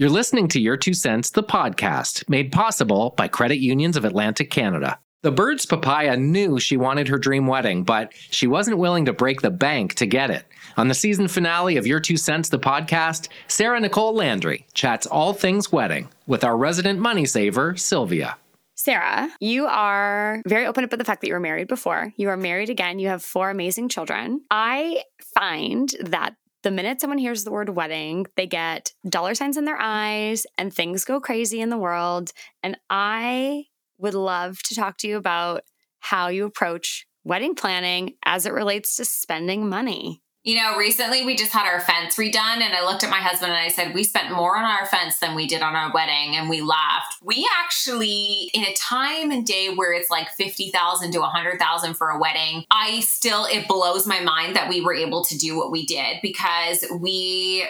You're listening to Your Two Cents, the podcast, made possible by Credit Unions of Atlantic Canada. The Bird's Papaya knew she wanted her dream wedding, but she wasn't willing to break the bank to get it. On the season finale of Your Two Cents, the podcast, Sarah Nicole Landry chats all things wedding with our resident money saver, Sylvia. Sarah, you are very open about the fact that you were married before. You are married again. You have four amazing children. I find that the minute someone hears the word wedding, they get dollar signs in their eyes and things go crazy in the world. And I would love to talk to you about how you approach wedding planning as it relates to spending money. You know, recently we just had our fence redone, and I looked at my husband and I said, We spent more on our fence than we did on our wedding. And we laughed. We actually, in a time and day where it's like 50,000 to 100,000 for a wedding, I still, it blows my mind that we were able to do what we did because we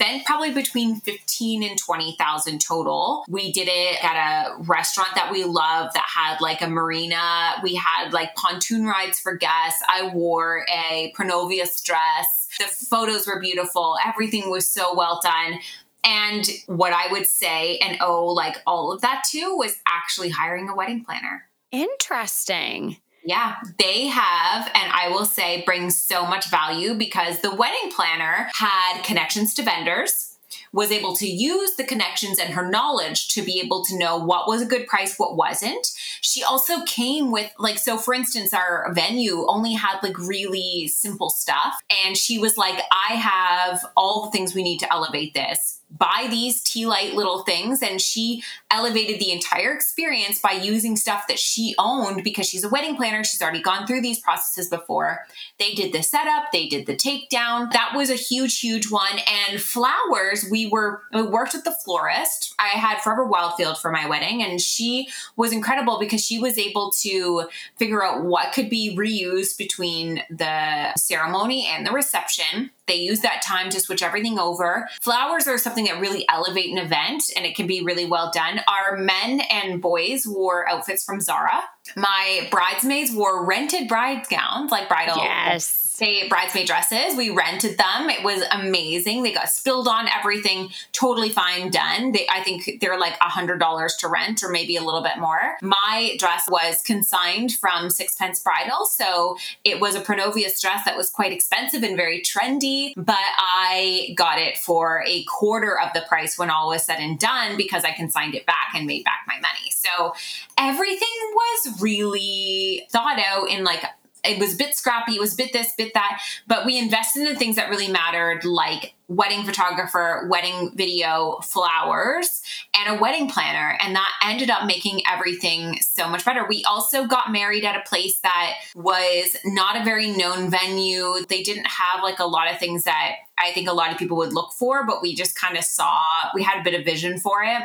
spent probably between 15 and 20,000 total. We did it at a restaurant that we love that had like a marina. We had like pontoon rides for guests. I wore a Pronovias dress. The photos were beautiful. Everything was so well done. And what I would say and oh, like all of that too was actually hiring a wedding planner. Interesting. Yeah, they have, and I will say brings so much value because the wedding planner had connections to vendors, was able to use the connections and her knowledge to be able to know what was a good price, what wasn't. She also came with, like, so for instance, our venue only had like really simple stuff. And she was like, I have all the things we need to elevate this buy these tea light little things. And she elevated the entire experience by using stuff that she owned because she's a wedding planner. She's already gone through these processes before. They did the setup. They did the takedown. That was a huge huge one. And flowers we were we worked with the florist. I had forever wildfield for my wedding and she was incredible because she was able to figure out what could be reused between the ceremony and the reception they use that time to switch everything over. Flowers are something that really elevate an event and it can be really well done. Our men and boys wore outfits from Zara. My bridesmaids wore rented bride gowns, like bridal. Yes say bridesmaid dresses. We rented them. It was amazing. They got spilled on everything. Totally fine done. They, I think they're like a hundred dollars to rent or maybe a little bit more. My dress was consigned from Sixpence Bridal. So it was a Pronovias dress that was quite expensive and very trendy, but I got it for a quarter of the price when all was said and done because I consigned it back and made back my money. So everything was really thought out in like it was a bit scrappy, it was a bit this, bit that, but we invested in the things that really mattered, like wedding photographer, wedding video, flowers, and a wedding planner. And that ended up making everything so much better. We also got married at a place that was not a very known venue. They didn't have like a lot of things that I think a lot of people would look for, but we just kind of saw, we had a bit of vision for it.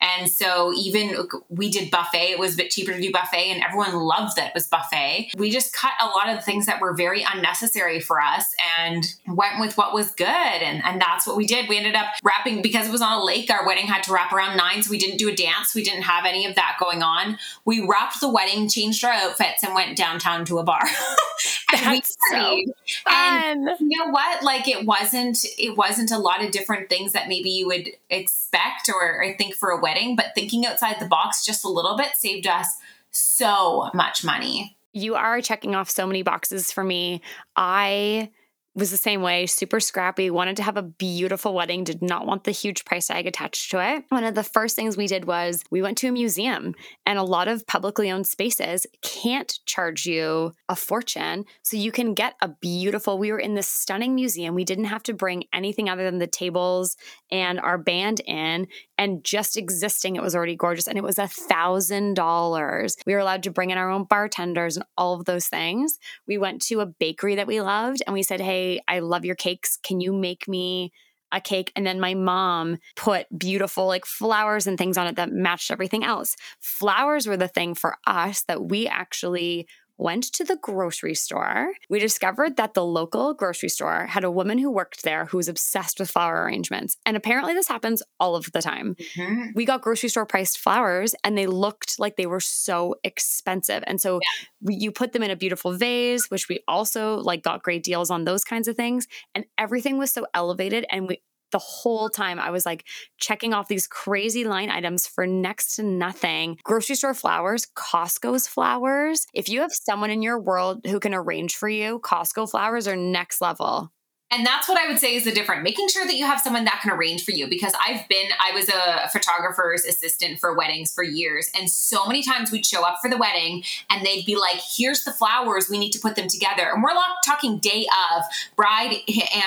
And so even we did buffet, it was a bit cheaper to do buffet and everyone loved that it was buffet. We just cut a lot of the things that were very unnecessary for us and went with what was good. And, and that's what we did. We ended up wrapping because it was on a lake. Our wedding had to wrap around nine. So we didn't do a dance. We didn't have any of that going on. We wrapped the wedding, changed our outfits and went downtown to a bar. and that's we so. And you know what? Like it wasn't, it wasn't a lot of different things that maybe you would expect or I think for a wedding, but thinking outside the box just a little bit saved us so much money. You are checking off so many boxes for me. I was the same way, super scrappy, wanted to have a beautiful wedding, did not want the huge price tag attached to it. One of the first things we did was we went to a museum, and a lot of publicly owned spaces can't charge you a fortune. So you can get a beautiful, we were in this stunning museum. We didn't have to bring anything other than the tables and our band in, and just existing, it was already gorgeous. And it was a thousand dollars. We were allowed to bring in our own bartenders and all of those things. We went to a bakery that we loved, and we said, Hey, I love your cakes. Can you make me a cake and then my mom put beautiful like flowers and things on it that matched everything else. Flowers were the thing for us that we actually went to the grocery store. We discovered that the local grocery store had a woman who worked there who was obsessed with flower arrangements. And apparently, this happens all of the time. Mm-hmm. We got grocery store priced flowers and they looked like they were so expensive. And so yeah. we, you put them in a beautiful vase, which we also like got great deals on those kinds of things. And everything was so elevated. And we the whole time I was like checking off these crazy line items for next to nothing. Grocery store flowers, Costco's flowers. If you have someone in your world who can arrange for you, Costco flowers are next level. And that's what I would say is the difference. Making sure that you have someone that can arrange for you because I've been, I was a photographer's assistant for weddings for years. And so many times we'd show up for the wedding and they'd be like, here's the flowers, we need to put them together. And we're talking day of bride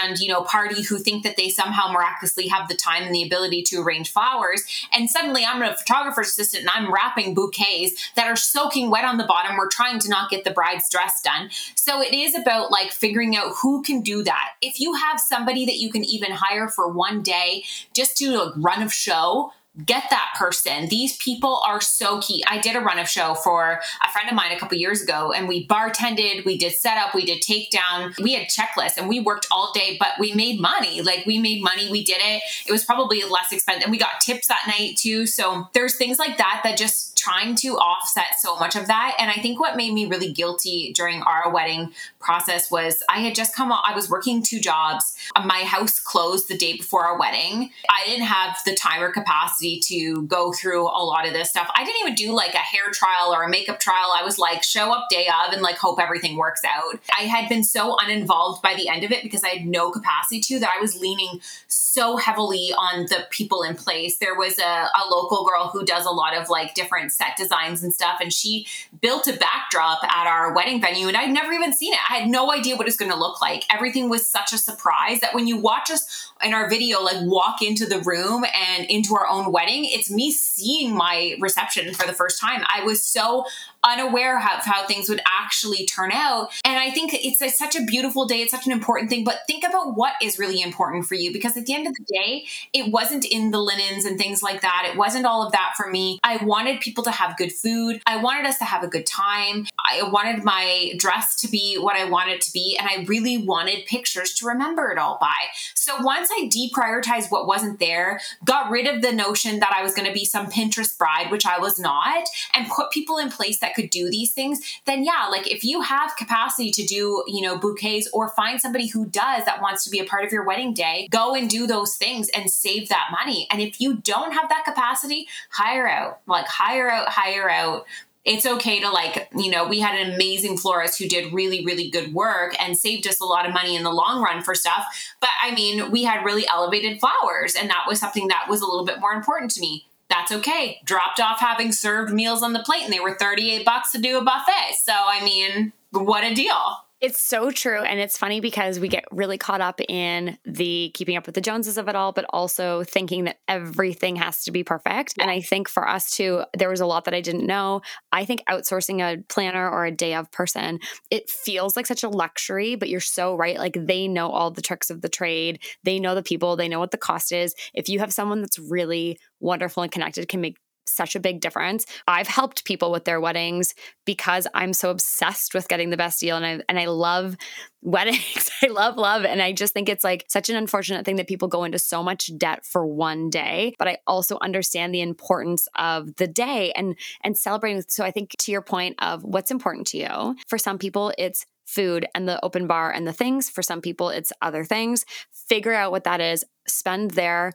and, you know, party who think that they somehow miraculously have the time and the ability to arrange flowers. And suddenly I'm a photographer's assistant and I'm wrapping bouquets that are soaking wet on the bottom. We're trying to not get the bride's dress done. So it is about like figuring out who can do that if you have somebody that you can even hire for one day just to like run of show get that person. These people are so key. I did a run of show for a friend of mine a couple years ago and we bartended, we did setup, we did takedown, we had checklists and we worked all day, but we made money. Like we made money, we did it. It was probably less expensive and we got tips that night too. So there's things like that that just trying to offset so much of that. And I think what made me really guilty during our wedding process was I had just come out, I was working two jobs. My house closed the day before our wedding. I didn't have the time or capacity to go through a lot of this stuff. I didn't even do like a hair trial or a makeup trial. I was like, show up day of and like hope everything works out. I had been so uninvolved by the end of it because I had no capacity to that I was leaning so heavily on the people in place. There was a, a local girl who does a lot of like different set designs and stuff. And she built a backdrop at our wedding venue, and I'd never even seen it. I had no idea what it was going to look like. Everything was such a surprise that when you watch us in our video, like walk into the room and into our own wedding, it's me seeing my reception for the first time. I was so unaware of how things would actually turn out. And I think it's a, such a beautiful day. It's such an important thing. But think about what is really important for you because at the end of the day, it wasn't in the linens and things like that. It wasn't all of that for me. I wanted people to have good food. I wanted us to have a good time. I wanted my dress to be what I wanted it to be. And I really wanted pictures to remember it all by. So once I deprioritized what wasn't there, got rid of the notion that I was going to be some Pinterest bride, which I was not, and put people in place that that could do these things, then yeah, like if you have capacity to do, you know, bouquets or find somebody who does that wants to be a part of your wedding day, go and do those things and save that money. And if you don't have that capacity, hire out, like hire out, hire out. It's okay to like you know we had an amazing florist who did really really good work and saved us a lot of money in the long run for stuff. But i mean we had really elevated flowers and that was something that was a little bit more important to me that's okay. Dropped off having served meals on the plate and they were 38 bucks to do a buffet. So, I mean, what a deal. It's so true. And it's funny because we get really caught up in the keeping up with the Joneses of it all, but also thinking that everything has to be perfect. Yeah. And I think for us too, there was a lot that I didn't know. I think outsourcing a planner or a day of person, it feels like such a luxury, but you're so right. Like they know all the tricks of the trade, they know the people, they know what the cost is. If you have someone that's really wonderful and connected, can make such a big difference. I've helped people with their weddings because I'm so obsessed with getting the best deal and I and I love weddings. I love love and I just think it's like such an unfortunate thing that people go into so much debt for one day, but I also understand the importance of the day and and celebrating so I think to your point of what's important to you. For some people it's food and the open bar and the things. For some people, it's other things. Figure out what that is, spend there,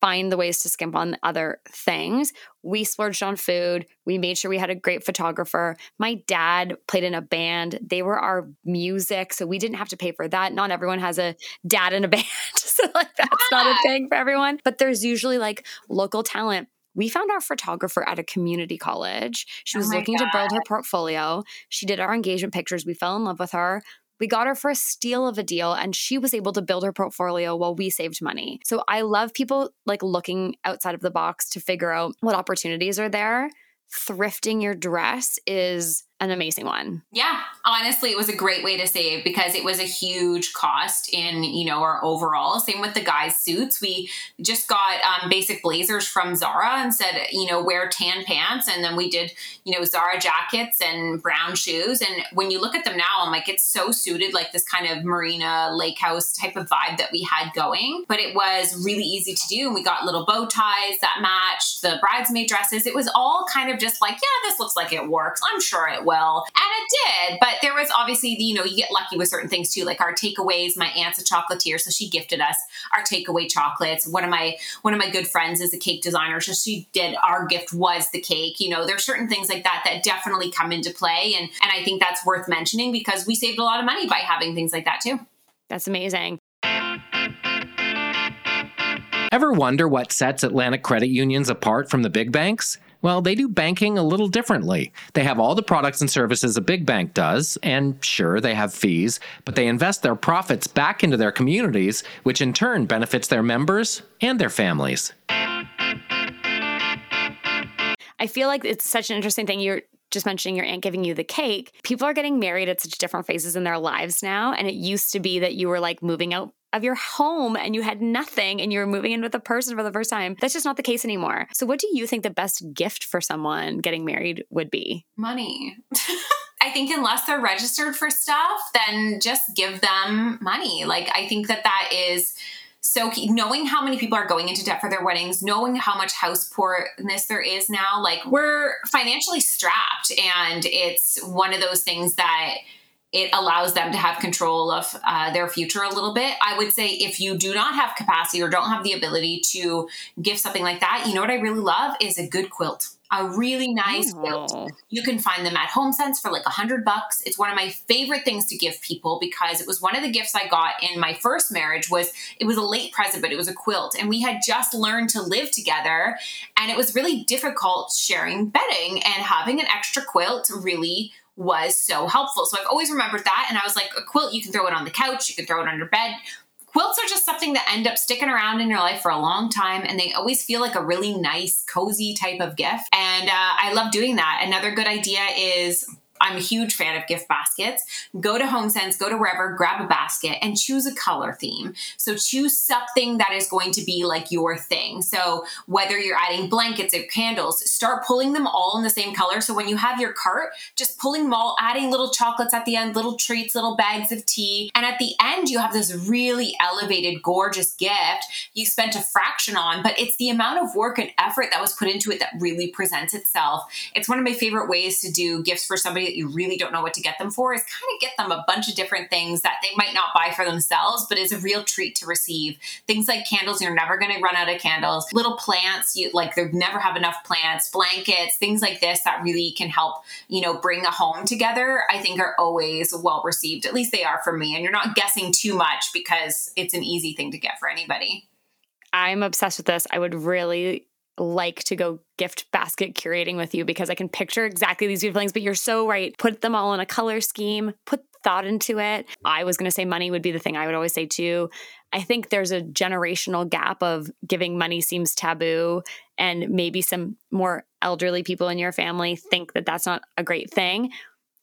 find the ways to skimp on other things. We splurged on food. We made sure we had a great photographer. My dad played in a band. They were our music, so we didn't have to pay for that. Not everyone has a dad in a band. so like that's not a thing for everyone. But there's usually like local talent. We found our photographer at a community college. She oh was oh looking God. to build her portfolio. She did our engagement pictures. We fell in love with her. We got her for a steal of a deal and she was able to build her portfolio while we saved money. So I love people like looking outside of the box to figure out what opportunities are there. Thrifting your dress is an amazing one. Yeah, honestly, it was a great way to save because it was a huge cost in you know our overall. Same with the guys' suits. We just got um, basic blazers from Zara and said you know wear tan pants, and then we did you know Zara jackets and brown shoes. And when you look at them now, I'm like it's so suited like this kind of marina lake house type of vibe that we had going. But it was really easy to do, and we got little bow ties that matched the bridesmaid dresses. It was all kind of just like yeah, this looks like it works. I'm sure it will. And it did, but there was obviously, you know, you get lucky with certain things too, like our takeaways. My aunt's a chocolatier, so she gifted us our takeaway chocolates. One of my one of my good friends is a cake designer, so she did our gift was the cake. You know, there's certain things like that that definitely come into play, and and I think that's worth mentioning because we saved a lot of money by having things like that too. That's amazing. Ever wonder what sets Atlantic credit unions apart from the big banks? Well, they do banking a little differently. They have all the products and services a big bank does, and sure, they have fees, but they invest their profits back into their communities, which in turn benefits their members and their families. I feel like it's such an interesting thing. You're just mentioning your aunt giving you the cake. People are getting married at such different phases in their lives now. And it used to be that you were like moving out of your home and you had nothing and you were moving in with a person for the first time. That's just not the case anymore. So, what do you think the best gift for someone getting married would be? Money. I think unless they're registered for stuff, then just give them money. Like, I think that that is so knowing how many people are going into debt for their weddings, knowing how much house poorness there is now, like we're financially strapped, and it's one of those things that it allows them to have control of uh, their future a little bit. I would say if you do not have capacity or don't have the ability to give something like that, you know what I really love is a good quilt. A really nice oh. quilt. You can find them at HomeSense for like a hundred bucks. It's one of my favorite things to give people because it was one of the gifts I got in my first marriage. Was it was a late present, but it was a quilt, and we had just learned to live together, and it was really difficult sharing bedding and having an extra quilt really was so helpful. So I've always remembered that. And I was like, a quilt, you can throw it on the couch, you can throw it under bed. Quilts are just something that end up sticking around in your life for a long time, and they always feel like a really nice, cozy type of gift. And uh, I love doing that. Another good idea is I'm a huge fan of gift baskets. Go to HomeSense, go to wherever, grab a basket and choose a color theme. So choose something that is going to be like your thing. So whether you're adding blankets or candles, start pulling them all in the same color. So when you have your cart, just pulling them all, adding little chocolates at the end, little treats, little bags of tea. And at the end, you have this really elevated, gorgeous gift you spent a fraction on, but it's the amount of work and effort that was put into it that really presents itself. It's one of my favorite ways to do gifts for somebody that you really don't know what to get them for is kind of get them a bunch of different things that they might not buy for themselves, but is a real treat to receive. Things like candles, you're never going to run out of candles. Little plants, you like they never have enough plants, blankets, things like this that really can help, you know, bring a home together, I think are always well received. At least they are for me. And you're not guessing too much because it's an easy thing to get for anybody. I'm obsessed with this. I would really like to go gift basket curating with you because I can picture exactly these beautiful things. But you're so right. Put them all in a color scheme, put thought into it. I was going to say money would be the thing I would always say too. I think there's a generational gap of giving money seems taboo, and maybe some more elderly people in your family think that that's not a great thing.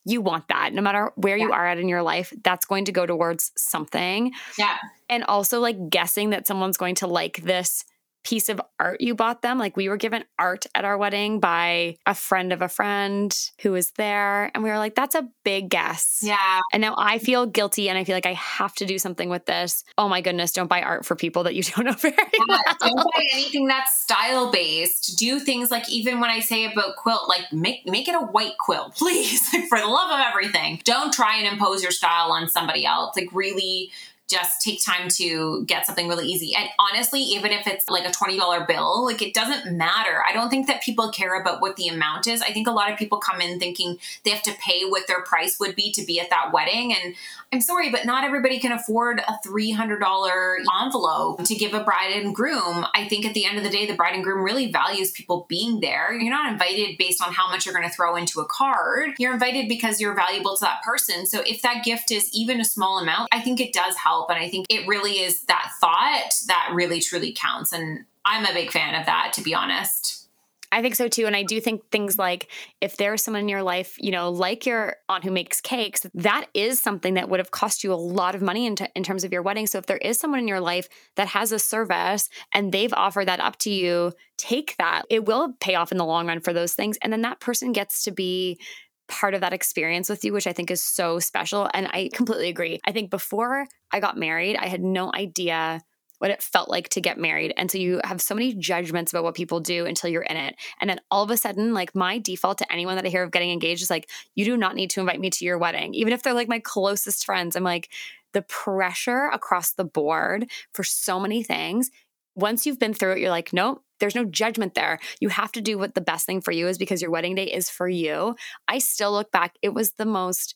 You want that no matter where yeah. you are at in your life, that's going to go towards something. Yeah. And also, like guessing that someone's going to like this piece of art you bought them. Like we were given art at our wedding by a friend of a friend who was there. And we were like, that's a big guess. Yeah. And now I feel guilty and I feel like I have to do something with this. Oh my goodness, don't buy art for people that you don't know very well. Don't buy anything that's style based. Do things like even when I say about quilt, like make make it a white quilt, please. for the love of everything. Don't try and impose your style on somebody else. Like really just take time to get something really easy. And honestly, even if it's like a $20 bill, like it doesn't matter. I don't think that people care about what the amount is. I think a lot of people come in thinking they have to pay what their price would be to be at that wedding. And I'm sorry, but not everybody can afford a $300 envelope to give a bride and groom. I think at the end of the day, the bride and groom really values people being there. You're not invited based on how much you're going to throw into a card. You're invited because you're valuable to that person. So if that gift is even a small amount, I think it does help help. And I think it really is that thought that really truly counts. And I'm a big fan of that, to be honest. I think so too. And I do think things like if there's someone in your life, you know, like your aunt who makes cakes, that is something that would have cost you a lot of money in, t- in terms of your wedding. So if there is someone in your life that has a service and they've offered that up to you, take that. It will pay off in the long run for those things. And then that person gets to be part of that experience with you, which I think is so special. And I completely agree. I think before I got married, I had no idea what it felt like to get married. And so you have so many judgments about what people do until you're in it. And then all of a sudden, like my default to anyone that I hear of getting engaged is like, you do not need to invite me to your wedding. Even if they're like my closest friends, I'm like, the pressure across the board for so many things. Once you've been through it, you're like, nope, there's no judgment there. You have to do what the best thing for you is because your wedding day is for you. I still look back, it was the most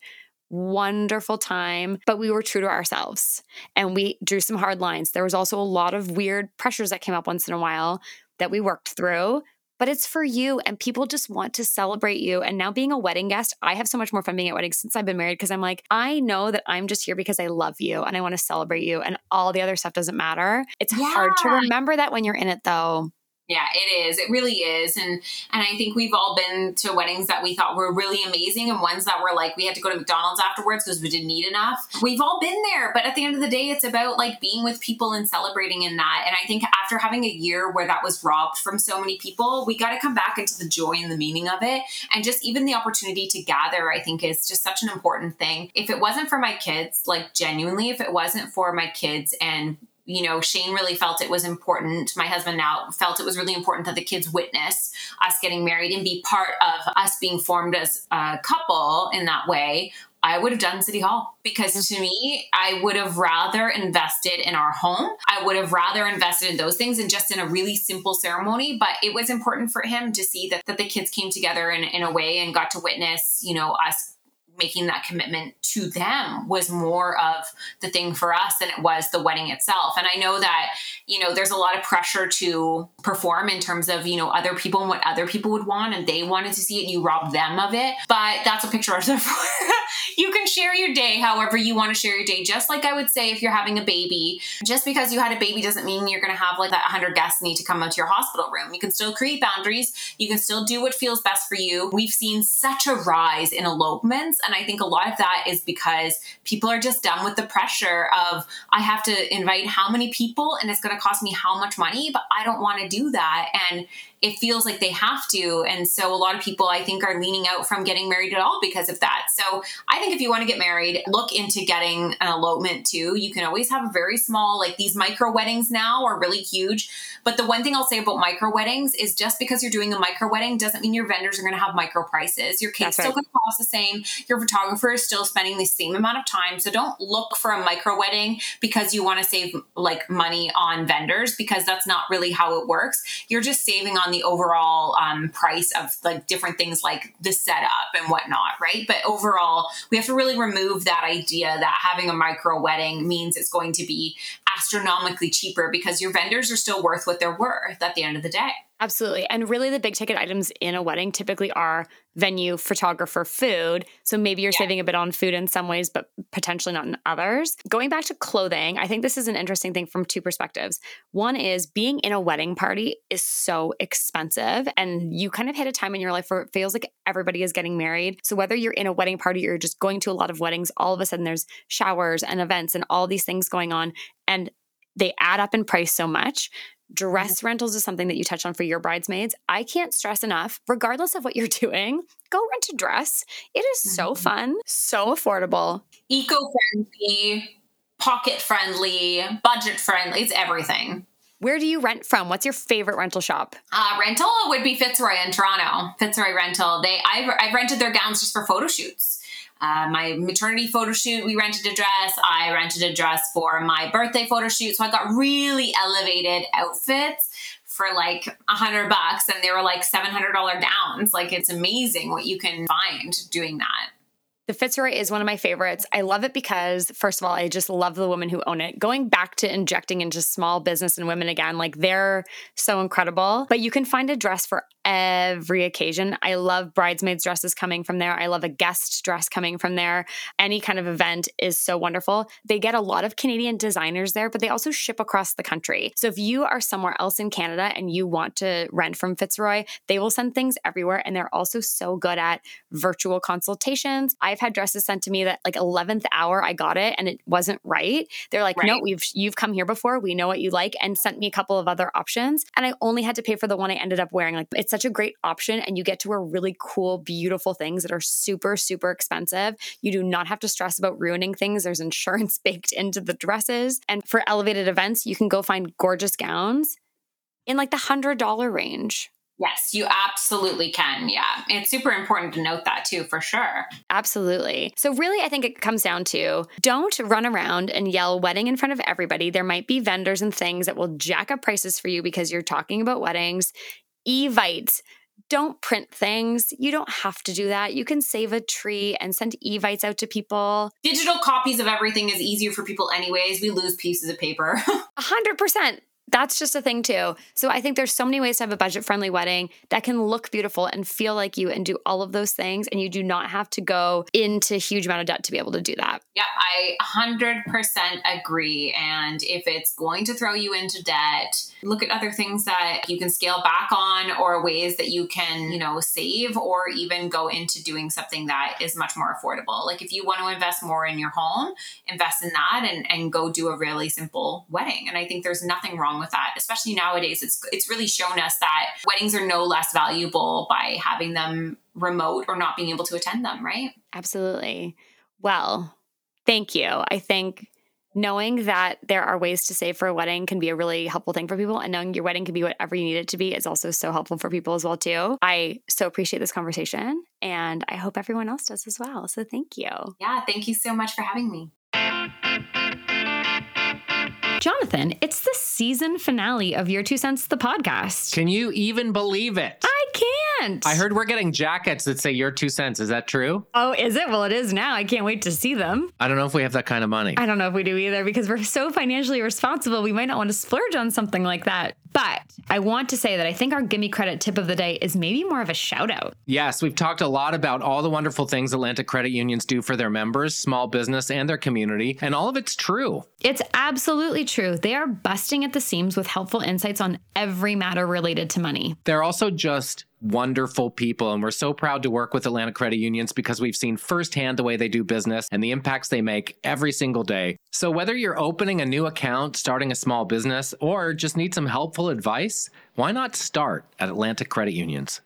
wonderful time, but we were true to ourselves and we drew some hard lines. There was also a lot of weird pressures that came up once in a while that we worked through, but it's for you and people just want to celebrate you. And now being a wedding guest, I have so much more fun being at weddings since I've been married because I'm like, I know that I'm just here because I love you and I want to celebrate you and all the other stuff doesn't matter. It's yeah. hard to remember that when you're in it though. Yeah, it is. It really is. And and I think we've all been to weddings that we thought were really amazing and ones that were like we had to go to McDonald's afterwards because we didn't eat enough. We've all been there, but at the end of the day it's about like being with people and celebrating in that. And I think after having a year where that was robbed from so many people, we got to come back into the joy and the meaning of it and just even the opportunity to gather I think is just such an important thing. If it wasn't for my kids, like genuinely if it wasn't for my kids and you know, Shane really felt it was important. My husband now felt it was really important that the kids witness us getting married and be part of us being formed as a couple in that way. I would have done City Hall because to me, I would have rather invested in our home. I would have rather invested in those things and just in a really simple ceremony. But it was important for him to see that, that the kids came together in, in a way and got to witness, you know, us making that commitment to them was more of the thing for us than it was the wedding itself. And I know that, you know, there's a lot of pressure to perform in terms of, you know, other people and what other people would want and they wanted to see it and you robbed them of it. But that's what picture are for. you can share your day however you want to share your day. Just like I would say if you're having a baby, just because you had a baby doesn't mean you're going to have like that 100 guests need to come out to your hospital room. You can still create boundaries. You can still do what feels best for you. We've seen such a rise in elopements and I think a lot of that is because people are just done with the pressure of, I have to invite how many people and it's going to cost me how much money, but I don't want to do that. And it feels like they have to. And so a lot of people, I think, are leaning out from getting married at all because of that. So I think if you want to get married, look into getting an elopement too. You can always have a very small, like these micro weddings now are really huge. But the one thing I'll say about micro weddings is just because you're doing a micro wedding doesn't mean your vendors are going to have micro prices. Your cake's right. still going to cost the same. Your photographer is still spending the same amount of time. So don't look for a micro wedding because you want to save like money on vendors because that's not really how it works. You're just saving on the overall um, price of like different things like the setup and whatnot, right? But overall, we have to really remove that idea that having a micro wedding means it's going to be astronomically cheaper because your vendors are still worth what they're worth at the end of the day. Absolutely. And really, the big ticket items in a wedding typically are venue, photographer, food. So maybe you're yeah. saving a bit on food in some ways, but potentially not in others. Going back to clothing, I think this is an interesting thing from two perspectives. One is being in a wedding party is so expensive, and you kind of hit a time in your life where it feels like everybody is getting married. So whether you're in a wedding party or you're just going to a lot of weddings, all of a sudden there's showers and events and all these things going on. And they add up in price so much Dress mm-hmm. rentals is something that you touch on for your bridesmaids. I can't stress enough, regardless of what you're doing, go rent a dress. It is mm-hmm. so fun, so affordable, eco friendly, pocket friendly, budget friendly. It's everything. Where do you rent from? What's your favorite rental shop? Uh, rental would be Fitzroy in Toronto. Fitzroy Rental. They I've, I've rented their gowns just for photo shoots. Uh, my maternity photo shoot, we rented a dress. I rented a dress for my birthday photo shoot. So I got really elevated outfits for like a hundred bucks and they were like $700 gowns. Like it's amazing what you can find doing that. The Fitzroy is one of my favorites. I love it because, first of all, I just love the women who own it. Going back to injecting into small business and women again, like they're so incredible. But you can find a dress for every occasion. I love bridesmaids dresses coming from there. I love a guest dress coming from there. Any kind of event is so wonderful. They get a lot of Canadian designers there, but they also ship across the country. So if you are somewhere else in Canada and you want to rent from Fitzroy, they will send things everywhere. And they're also so good at virtual consultations. I've had dresses sent to me that like 11th hour I got it and it wasn't right. They're like, right. no, we've you've come here before. We know what you like and sent me a couple of other options. And I only had to pay for the one I ended up wearing. Like it's it's such a great option and you get to wear really cool, beautiful things that are super, super expensive. You do not have to stress about ruining things. There's insurance baked into the dresses. And for elevated events, you can go find gorgeous gowns in like the $100 range. Yes, you absolutely can. Yeah. It's super important to note that too, for sure. Absolutely. So, really, I think it comes down to don't run around and yell wedding in front of everybody. There might be vendors and things that will jack up prices for you because you're talking about weddings. Evite. Don't print things. You don't have to do that. You can save a tree and send evites out to people. Digital copies of everything is easier for people, anyways. We lose pieces of paper. A hundred percent that's just a thing too. So I think there's so many ways to have a budget friendly wedding that can look beautiful and feel like you and do all of those things. And you do not have to go into huge amount of debt to be able to do that. Yeah, I 100% agree. And if it's going to throw you into debt, look at other things that you can scale back on or ways that you can, you know, save or even go into doing something that is much more affordable. Like if you want to invest more in your home, invest in that and, and go do a really simple wedding. And I think there's nothing wrong with that, especially nowadays. It's it's really shown us that weddings are no less valuable by having them remote or not being able to attend them, right? Absolutely. Well, thank you. I think knowing that there are ways to save for a wedding can be a really helpful thing for people and knowing your wedding can be whatever you need it to be is also so helpful for people as well too i so appreciate this conversation and i hope everyone else does as well so thank you yeah thank you so much for having me Jonathan, it's the season finale of Your Two Cents, the podcast. Can you even believe it? I I heard we're getting jackets that say Your Two Cents. Is that true? Oh, is it? Well, it is now. I can't wait to see them. I don't know if we have that kind of money. I don't know if we do either because we're so financially responsible. We might not want to splurge on something like that. But I want to say that I think our Gimme Credit tip of the day is maybe more of a shout out. Yes, we've talked a lot about all the wonderful things Atlantic credit unions do for their members, small business, and their community, and all of it's true. It's absolutely true. They are busting at the seams with helpful insights on every matter related to money. They're also just wonderful people. And we're so proud to work with Atlantic Credit Unions because we've seen firsthand the way they do business and the impacts they make every single day. So, whether you're opening a new account, starting a small business, or just need some helpful advice, why not start at Atlantic Credit Unions?